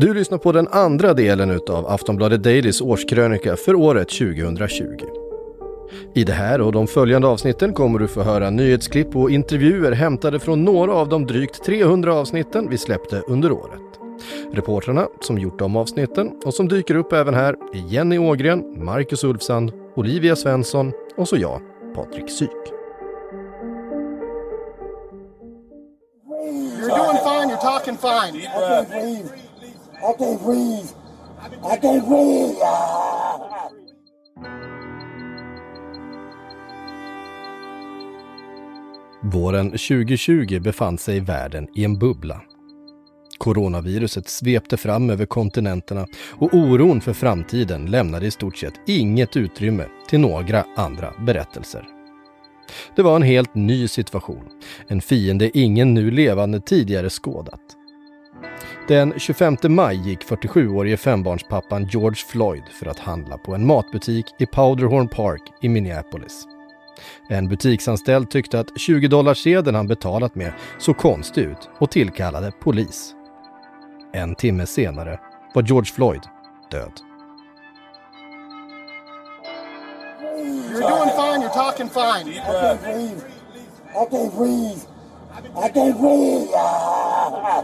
Du lyssnar på den andra delen av Aftonbladet Dailys årskrönika för året 2020. I det här och de följande avsnitten kommer du få höra nyhetsklipp och intervjuer hämtade från några av de drygt 300 avsnitten vi släppte under året. Reportrarna som gjort de avsnitten och som dyker upp även här är Jenny Ågren, Marcus Ulfsand, Olivia Svensson och så jag, Patrik Syk. You're doing fine, you're talking fine. I can't breathe. I can't breathe. Ah. Våren 2020 befann sig världen i en bubbla. Coronaviruset svepte fram över kontinenterna och oron för framtiden lämnade i stort sett inget utrymme till några andra berättelser. Det var en helt ny situation, en fiende ingen nu levande tidigare skådat. Den 25 maj gick 47-årige fembarnspappan George Floyd för att handla på en matbutik i Powderhorn Park i Minneapolis. En butiksanställd tyckte att 20 dollarsedeln han betalat med såg konstig ut och tillkallade polis. En timme senare var George Floyd död. You're doing fine, you're talking fine. I can't breathe. I can't breathe. I can't breathe. Ah.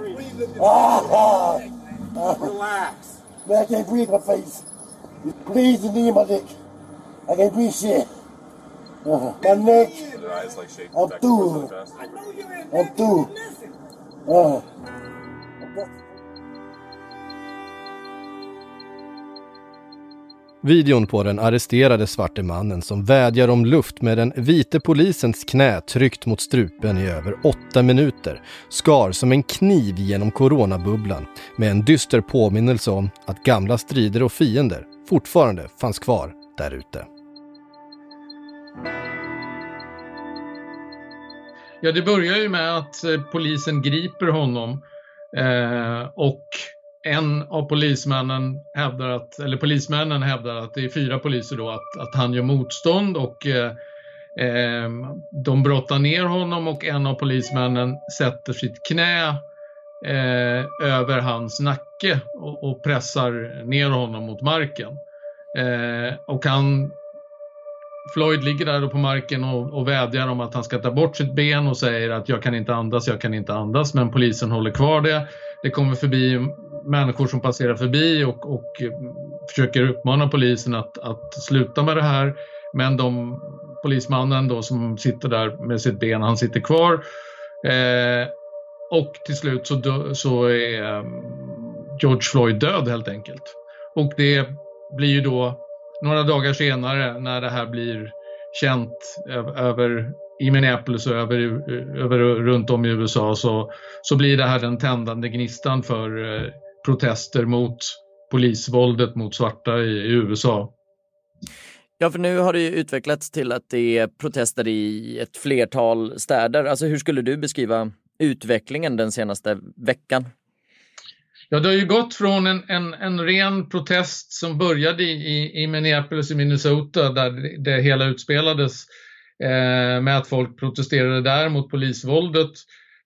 Ah. Relax. Man, I can't breathe my face. Please, the knee my neck. I can't breathe shit. Uh, my neck. I'm through. I'm through. Uh. Videon på den arresterade svarte mannen som vädjar om luft med den vite polisens knä tryckt mot strupen i över åtta minuter skar som en kniv genom coronabubblan med en dyster påminnelse om att gamla strider och fiender fortfarande fanns kvar där ute. Ja, det börjar ju med att eh, polisen griper honom eh, och en av polismännen hävdar att, eller polismännen hävdar att det är fyra poliser då, att, att han gör motstånd och eh, eh, de brottar ner honom och en av polismännen sätter sitt knä eh, över hans nacke och, och, pressar ner honom mot marken. Eh, och han Floyd ligger där på marken och, och vädjar om att han ska ta bort sitt ben och säger att jag kan inte andas, jag kan inte andas, men polisen håller kvar det. Det kommer förbi människor som passerar förbi och, och försöker uppmana polisen att, att sluta med det här. Men de, polismannen då som sitter där med sitt ben, han sitter kvar. Eh, och till slut så, dö, så är ehm, George Floyd död helt enkelt. Och det blir ju då några dagar senare när det här blir känt över i Minneapolis och över, över, runt om i USA så, så blir det här den tändande gnistan för eh, protester mot polisvåldet mot svarta i, i USA. Ja, för nu har det ju utvecklats till att det är protester i ett flertal städer. Alltså hur skulle du beskriva utvecklingen den senaste veckan? Ja, det har ju gått från en, en, en ren protest som började i, i Minneapolis i Minnesota där det, det hela utspelades eh, med att folk protesterade där mot polisvåldet.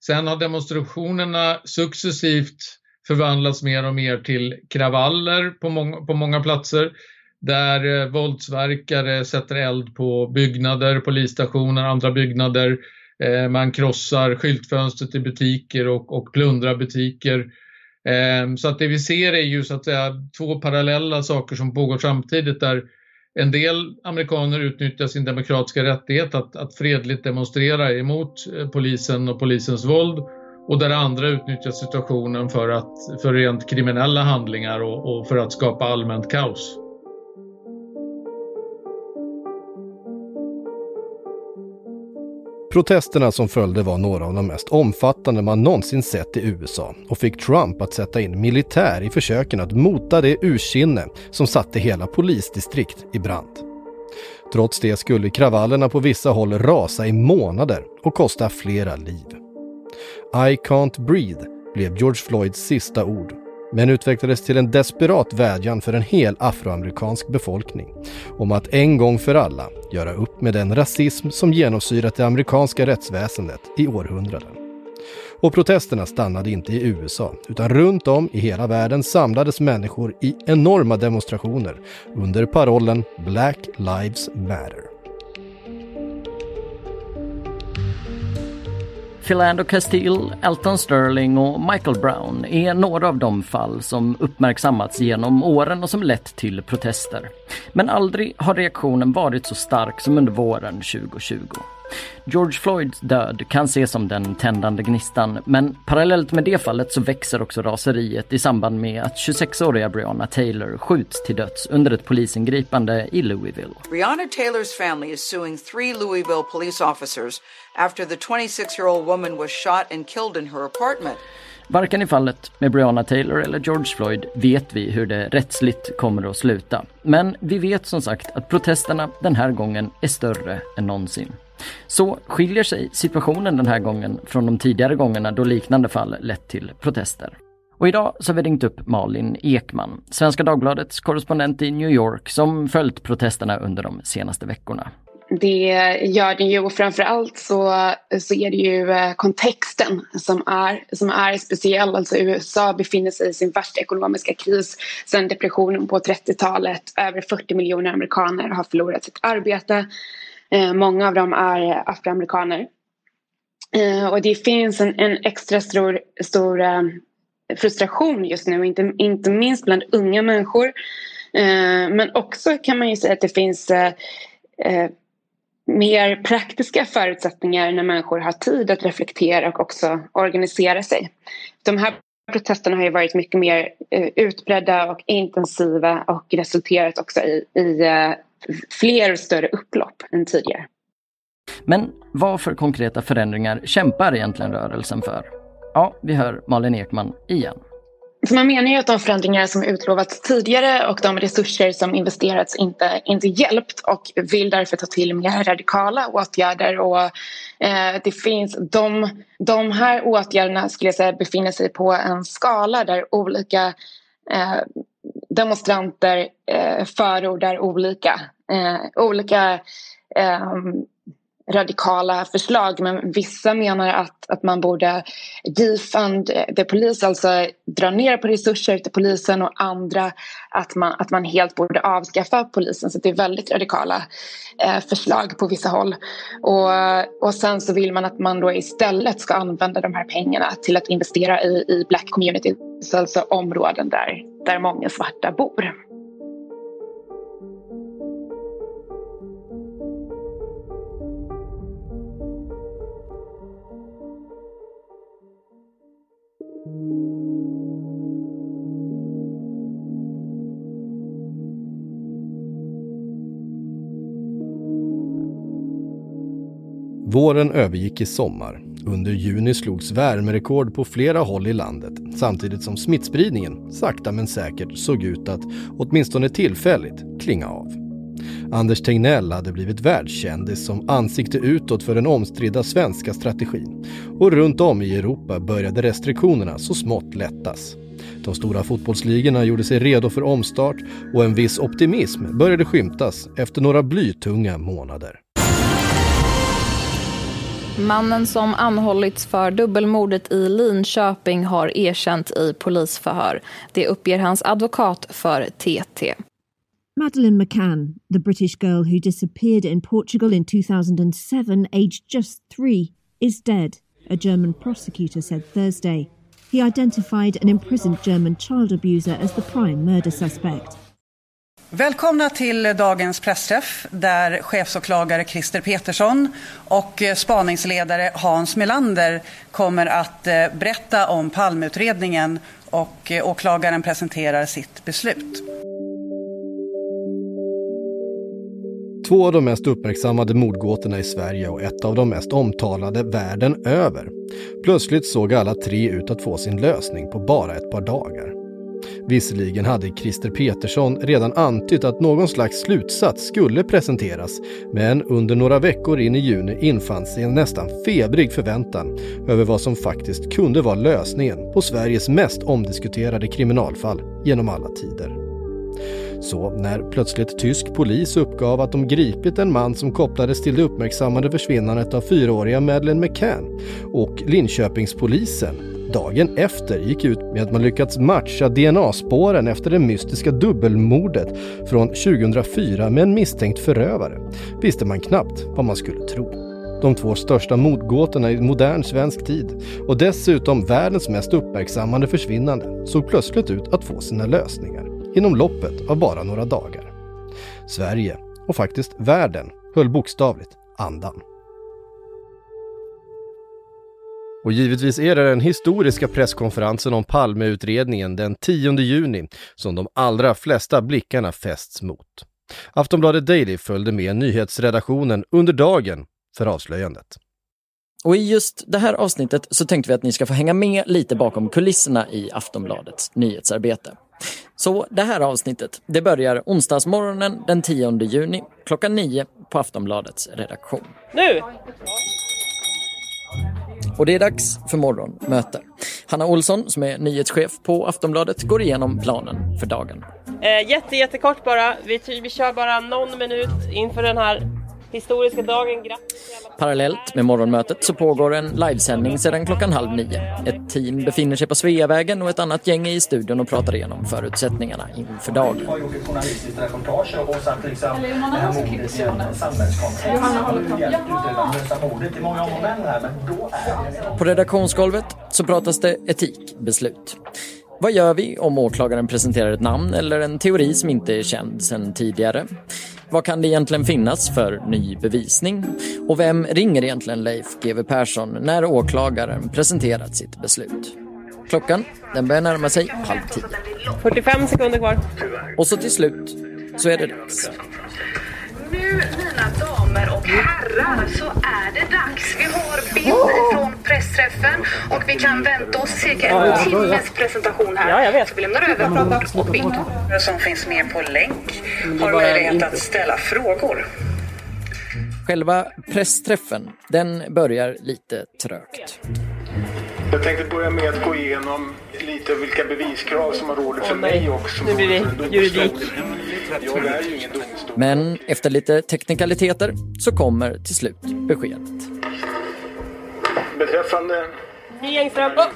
Sen har demonstrationerna successivt förvandlas mer och mer till kravaller på många, på många platser där eh, våldsverkare sätter eld på byggnader, polisstationer, andra byggnader. Eh, man krossar skyltfönster till butiker och, och plundrar butiker. Eh, så att det vi ser är ju så att säga två parallella saker som pågår samtidigt där en del amerikaner utnyttjar sin demokratiska rättighet att, att fredligt demonstrera emot eh, polisen och polisens våld och där andra utnyttjar situationen för, att, för rent kriminella handlingar och, och för att skapa allmänt kaos. Protesterna som följde var några av de mest omfattande man någonsin sett i USA och fick Trump att sätta in militär i försöken att mota det ursinne som satte hela polisdistrikt i brand. Trots det skulle kravallerna på vissa håll rasa i månader och kosta flera liv. I can't breathe blev George Floyds sista ord men utvecklades till en desperat vädjan för en hel afroamerikansk befolkning om att en gång för alla göra upp med den rasism som genomsyrat det amerikanska rättsväsendet i århundraden. Och protesterna stannade inte i USA, utan runt om i hela världen samlades människor i enorma demonstrationer under parollen Black Lives Matter. Philando Castile, Elton Sterling och Michael Brown är några av de fall som uppmärksammats genom åren och som lett till protester. Men aldrig har reaktionen varit så stark som under våren 2020. George Floyds död kan ses som den tändande gnistan, men parallellt med det fallet så växer också raseriet i samband med att 26-åriga Breonna Taylor skjuts till döds under ett polisingripande i Louisville. Breonna Taylors family is suing three Louisville police officers after the 26-year-old woman was shot and killed in her apartment. Varken i fallet med Breonna Taylor eller George Floyd vet vi hur det rättsligt kommer att sluta. Men vi vet som sagt att protesterna den här gången är större än någonsin. Så skiljer sig situationen den här gången från de tidigare gångerna då liknande fall lett till protester. Och idag så har vi ringt upp Malin Ekman, Svenska Dagbladets korrespondent i New York som följt protesterna under de senaste veckorna. Det gör det ju och framförallt så, så är det ju eh, kontexten som är, som är speciell. Alltså USA befinner sig i sin värsta ekonomiska kris sedan depressionen på 30-talet. Över 40 miljoner amerikaner har förlorat sitt arbete. Eh, många av dem är afroamerikaner. Eh, och det finns en, en extra stor, stor eh, frustration just nu, inte, inte minst bland unga människor. Men också kan man ju säga att det finns mer praktiska förutsättningar när människor har tid att reflektera och också organisera sig. De här protesterna har ju varit mycket mer utbredda och intensiva och resulterat också i, i fler större upplopp än tidigare. Men vad för konkreta förändringar kämpar egentligen rörelsen för? Ja, vi hör Malin Ekman igen. Så man menar ju att de förändringar som utlovats tidigare och de resurser som investerats inte, inte hjälpt och vill därför ta till mer radikala åtgärder. Och, eh, det finns de, de här åtgärderna skulle jag säga befinner sig på en skala där olika eh, demonstranter eh, förordar olika, eh, olika eh, radikala förslag men vissa menar att, att man borde defund eh, the police, alltså dra ner på resurser till polisen och andra att man, att man helt borde avskaffa polisen. Så det är väldigt radikala eh, förslag på vissa håll. Och, och sen så vill man att man då istället ska använda de här pengarna till att investera i, i black communities, alltså områden där, där många svarta bor. Våren övergick i sommar. Under juni slogs värmerekord på flera håll i landet samtidigt som smittspridningen sakta men säkert såg ut att, åtminstone tillfälligt, klinga av. Anders Tegnell hade blivit världskändis som ansikte utåt för den omstridda svenska strategin och runt om i Europa började restriktionerna så smått lättas. De stora fotbollsligorna gjorde sig redo för omstart och en viss optimism började skymtas efter några blytunga månader. Mannen som anhållits för dubbelmordet i Linköping har erkänt i polisförhör. Det uppger hans advokat för TT. Madeleine McCann, the British girl who disappeared in Portugal in 2007, aged just three, is dead, a German prosecutor said Thursday. He identified an imprisoned German child abuser as the prime murder suspect. Välkomna till dagens pressträff där chefsåklagare Christer Petersson och eh, spaningsledare Hans Melander kommer att eh, berätta om palmutredningen och eh, åklagaren presenterar sitt beslut. Två av de mest uppmärksammade mordgåtorna i Sverige och ett av de mest omtalade världen över. Plötsligt såg alla tre ut att få sin lösning på bara ett par dagar. Visserligen hade Christer Petersson redan antytt att någon slags slutsats skulle presenteras, men under några veckor in i juni infann sig en nästan febrig förväntan över vad som faktiskt kunde vara lösningen på Sveriges mest omdiskuterade kriminalfall genom alla tider. Så när plötsligt tysk polis uppgav att de gripit en man som kopplades till det uppmärksammade försvinnandet av fyraåriga Madeleine McCann och Linköpingspolisen dagen efter gick ut med att man lyckats matcha DNA-spåren efter det mystiska dubbelmordet från 2004 med en misstänkt förövare visste man knappt vad man skulle tro. De två största mordgåtorna i modern svensk tid och dessutom världens mest uppmärksammade försvinnande såg plötsligt ut att få sina lösningar inom loppet av bara några dagar. Sverige, och faktiskt världen, höll bokstavligt andan. Och givetvis är det den historiska presskonferensen om Palmeutredningen den 10 juni som de allra flesta blickarna fästs mot. Aftonbladet Daily följde med nyhetsredaktionen under dagen för avslöjandet. Och i just det här avsnittet så tänkte vi att ni ska få hänga med lite bakom kulisserna i Aftonbladets nyhetsarbete. Så det här avsnittet, det börjar onsdagsmorgonen den 10 juni klockan 9 på Aftonbladets redaktion. Nu! Och det är dags för morgonmöte. Hanna Olsson, som är nyhetschef på Aftonbladet, går igenom planen för dagen. Eh, jätte, jättekort bara. Vi, vi kör bara någon minut inför den här historiska dagen. Grattis Parallellt med morgonmötet så pågår en livesändning sedan klockan halv nio. Ett team befinner sig på Sveavägen och ett annat gäng är i studion och pratar igenom förutsättningarna inför dagen. har gjort ett journalistiskt reportage och satt liksom det här mordet i en samhällskontext. På redaktionsgolvet så pratas det etikbeslut. Vad gör vi om åklagaren presenterar ett namn eller en teori som inte är känd sedan tidigare? Vad kan det egentligen finnas för ny bevisning? Och vem ringer egentligen Leif GW Persson när åklagaren presenterat sitt beslut? Klockan den börjar närma sig halv tio. 45 sekunder kvar. Och så till slut så är det dags. Nu, mina damer och herrar, så är det dags. Vi har bild från pressträffen och vi kan vänta oss cirka en timmes presentation här. Ja, jag vet. Så vi lämnar över och bild. Som finns med på länk har möjlighet att ställa frågor. Själva pressträffen, den börjar lite trögt. Jag tänkte börja med att gå igenom lite vilka beviskrav som har råder för mig och som Nu blir det råder för juridik. Men efter lite teknikaliteter så kommer till slut beskedet. Beträffande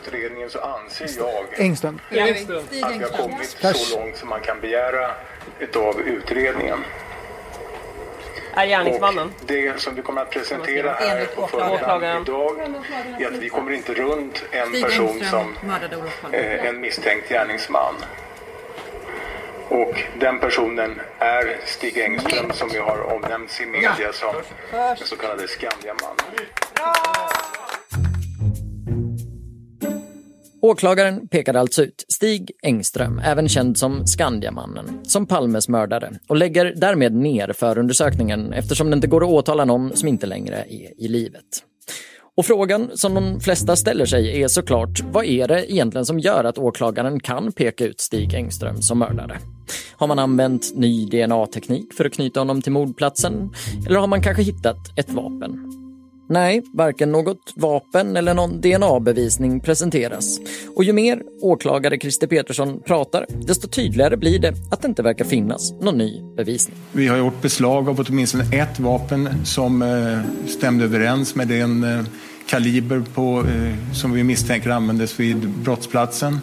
utredningen så anser jag Engström. Engström. att vi har kommit så långt som man kan begära utav utredningen. Är gärningsmannen. Och det som vi kommer att presentera här på förmiddagen idag är att vi kommer inte runt en person som eh, en misstänkt gärningsman. Och den personen är Stig Engström som ju har omnämnts i media som den så kallade Skandiamannen. Åklagaren pekade alltså ut Stig Engström, även känd som Skandiamannen, som Palmes mördare och lägger därmed ner förundersökningen eftersom det inte går att åtala någon som inte längre är i livet. Och frågan som de flesta ställer sig är såklart, vad är det egentligen som gör att åklagaren kan peka ut Stig Engström som mördare? Har man använt ny DNA-teknik för att knyta honom till mordplatsen? Eller har man kanske hittat ett vapen? Nej, varken något vapen eller någon DNA-bevisning presenteras. Och ju mer åklagare Christer Petersson pratar, desto tydligare blir det att det inte verkar finnas någon ny bevisning. Vi har gjort beslag av åtminstone ett vapen som eh, stämde överens med den eh, kaliber på, eh, som vi misstänker användes vid brottsplatsen.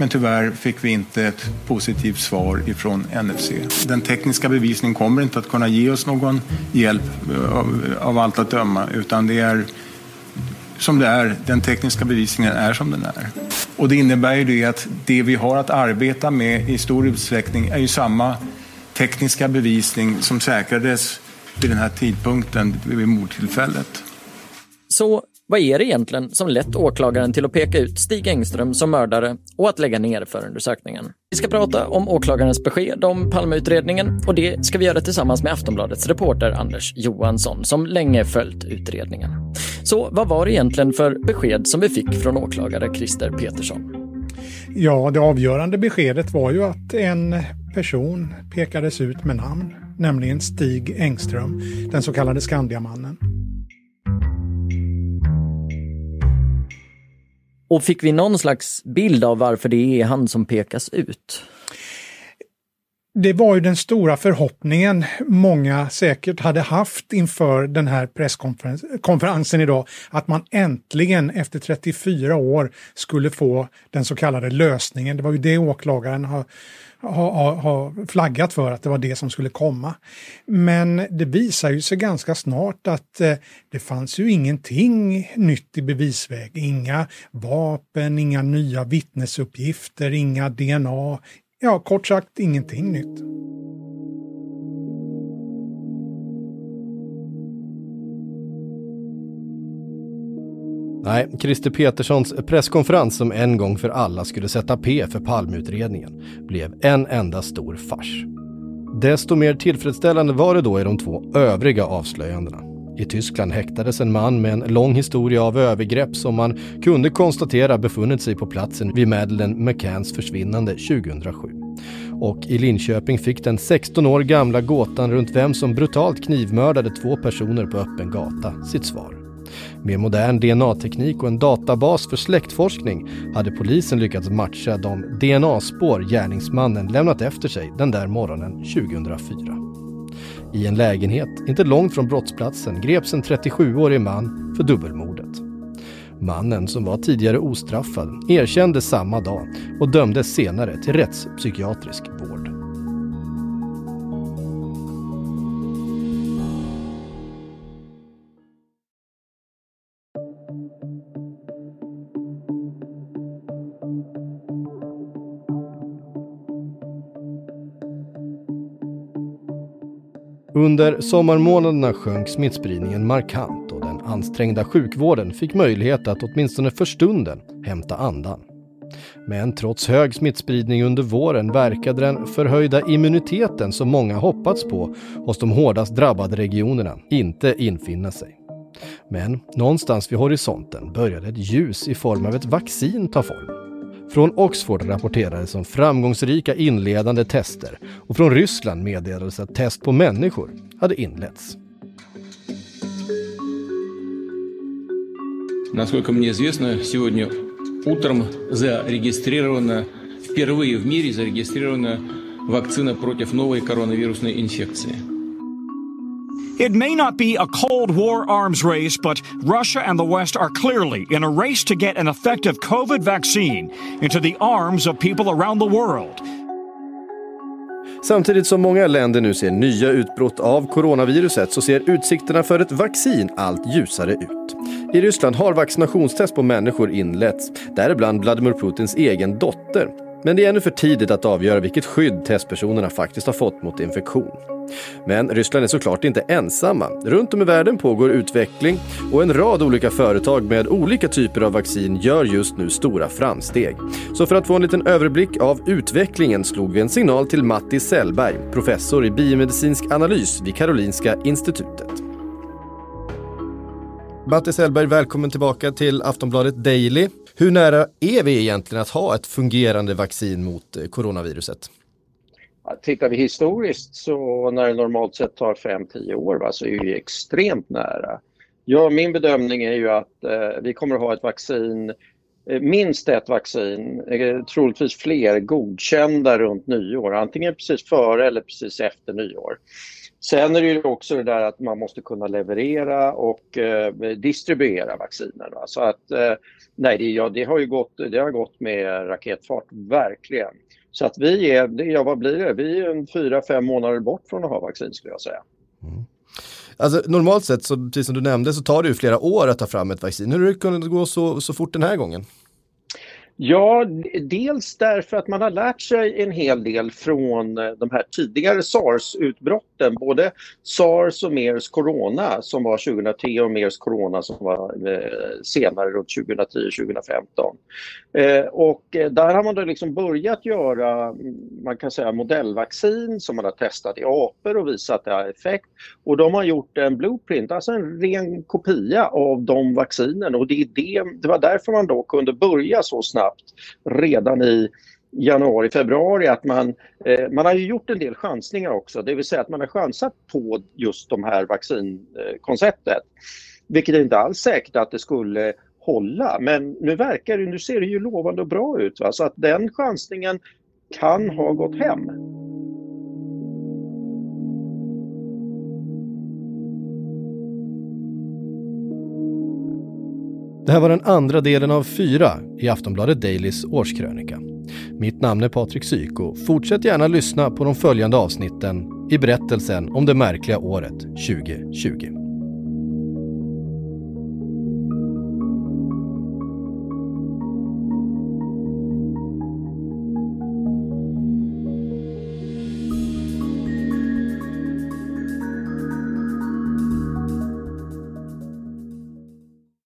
Men tyvärr fick vi inte ett positivt svar ifrån NFC. Den tekniska bevisningen kommer inte att kunna ge oss någon hjälp eh, av, av allt att döma utan det är som det är. Den tekniska bevisningen är som den är. Och det innebär ju det att det vi har att arbeta med i stor utsträckning är ju samma tekniska bevisning som säkrades vid den här tidpunkten vid mordtillfället. Så vad är det egentligen som lett åklagaren till att peka ut Stig Engström som mördare och att lägga ner förundersökningen? Vi ska prata om åklagarens besked om Palmeutredningen och det ska vi göra tillsammans med Aftonbladets reporter Anders Johansson som länge följt utredningen. Så vad var det egentligen för besked som vi fick från åklagare Christer Petersson? Ja, det avgörande beskedet var ju att en person pekades ut med namn, nämligen Stig Engström, den så kallade Skandiamannen. Och fick vi någon slags bild av varför det är han som pekas ut? det var ju den stora förhoppningen många säkert hade haft inför den här presskonferensen idag, att man äntligen efter 34 år skulle få den så kallade lösningen. Det var ju det åklagaren har, har, ha flaggat för, att det var det som skulle komma. Men det visar ju sig ganska snart att eh, det fanns ju ingenting nytt i bevisväg. Inga vapen, inga nya vittnesuppgifter, inga DNA, Ja, kort sagt ingenting nytt. Nej, Christer Peterssons presskonferens som en gång för alla skulle sätta P för Palmeutredningen blev en enda stor fars. Desto mer tillfredsställande var det då i de två övriga avslöjandena. I Tyskland häktades en man med en lång historia av övergrepp som man kunde konstatera befunnit sig på platsen vid Madeleine McCanns försvinnande 2007. Och i Linköping fick den 16 år gamla gåtan runt vem som brutalt knivmördade två personer på öppen gata sitt svar. Med modern DNA-teknik och en databas för släktforskning hade polisen lyckats matcha de DNA-spår gärningsmannen lämnat efter sig den där morgonen 2004. I en lägenhet inte långt från brottsplatsen greps en 37-årig man för dubbelmordet. Mannen, som var tidigare ostraffad, erkände samma dag och dömdes senare till rättspsykiatrisk Under sommarmånaderna sjönk smittspridningen markant och den ansträngda sjukvården fick möjlighet att åtminstone för stunden hämta andan. Men trots hög smittspridning under våren verkade den förhöjda immuniteten som många hoppats på hos de hårdast drabbade regionerna inte infinna sig. Men någonstans vid horisonten började ett ljus i form av ett vaccin ta form. Från Oxford rapporterades om framgångsrika inledande tester och från Ryssland meddelades att test på människor hade inletts. Насколько мне известно, сегодня утром зарегистрирована, впервые в мире зарегистрирована вакцина против новой коронавирусной инфекции. It may not be a Cold War arms race, but Russia and the West are clearly in a race to get an effective COVID vaccine into the arms of people around the world. Samtidigt som många länder nu ser nya utbrott av coronaviruset så ser utsikterna för ett vaccin allt ljusare ut. I Ryssland har vaccinationstest på människor inletts, däribland Vladimir Putins egen dotter. Men det är ännu för tidigt att avgöra vilket skydd testpersonerna faktiskt har fått mot infektion. Men Ryssland är såklart inte ensamma. Runt om i världen pågår utveckling och en rad olika företag med olika typer av vaccin gör just nu stora framsteg. Så för att få en liten överblick av utvecklingen slog vi en signal till Matti Sellberg, professor i biomedicinsk analys vid Karolinska institutet. Matti Hellberg, välkommen tillbaka till Aftonbladet Daily. Hur nära är vi egentligen att ha ett fungerande vaccin mot eh, coronaviruset? Tittar vi historiskt så när det normalt sett tar 5-10 år va, så är vi extremt nära. Ja, min bedömning är ju att eh, vi kommer att ha ett vaccin, eh, minst ett vaccin, eh, troligtvis fler, godkända runt nyår. Antingen precis före eller precis efter nyår. Sen är det ju också det där att man måste kunna leverera och eh, distribuera vacciner. Va? Så att eh, nej, det, ja, det har ju gått, det har gått med raketfart, verkligen. Så att vi är, ja vad blir det? Vi är en fyra, fem månader bort från att ha vaccin skulle jag säga. Mm. Alltså normalt sett, så, precis som du nämnde, så tar det ju flera år att ta fram ett vaccin. Hur har det kunnat gå så, så fort den här gången? Ja, dels därför att man har lärt sig en hel del från eh, de här tidigare sars-utbrotten. Både sars och mers corona som var 2003 och mers corona som var eh, senare runt 2010-2015. Eh, och där har man då liksom börjat göra, mm, man kan säga modellvaccin som man har testat i apor och visat att det har effekt. Och de har gjort en blueprint, alltså en ren kopia av de vaccinen och det, är det, det var därför man då kunde börja så snabbt snabbt redan i januari, februari att man, eh, man har ju gjort en del chansningar också, det vill säga att man har chansat på just de här vaccinkonceptet. Vilket är inte alls säkert att det skulle hålla, men nu verkar det, nu ser det ju lovande och bra ut. Va? Så att den chansningen kan ha gått hem. Det här var den andra delen av fyra i Aftonbladet Dailys årskrönika. Mitt namn är Patrik Syk och fortsätt gärna lyssna på de följande avsnitten i berättelsen om det märkliga året 2020.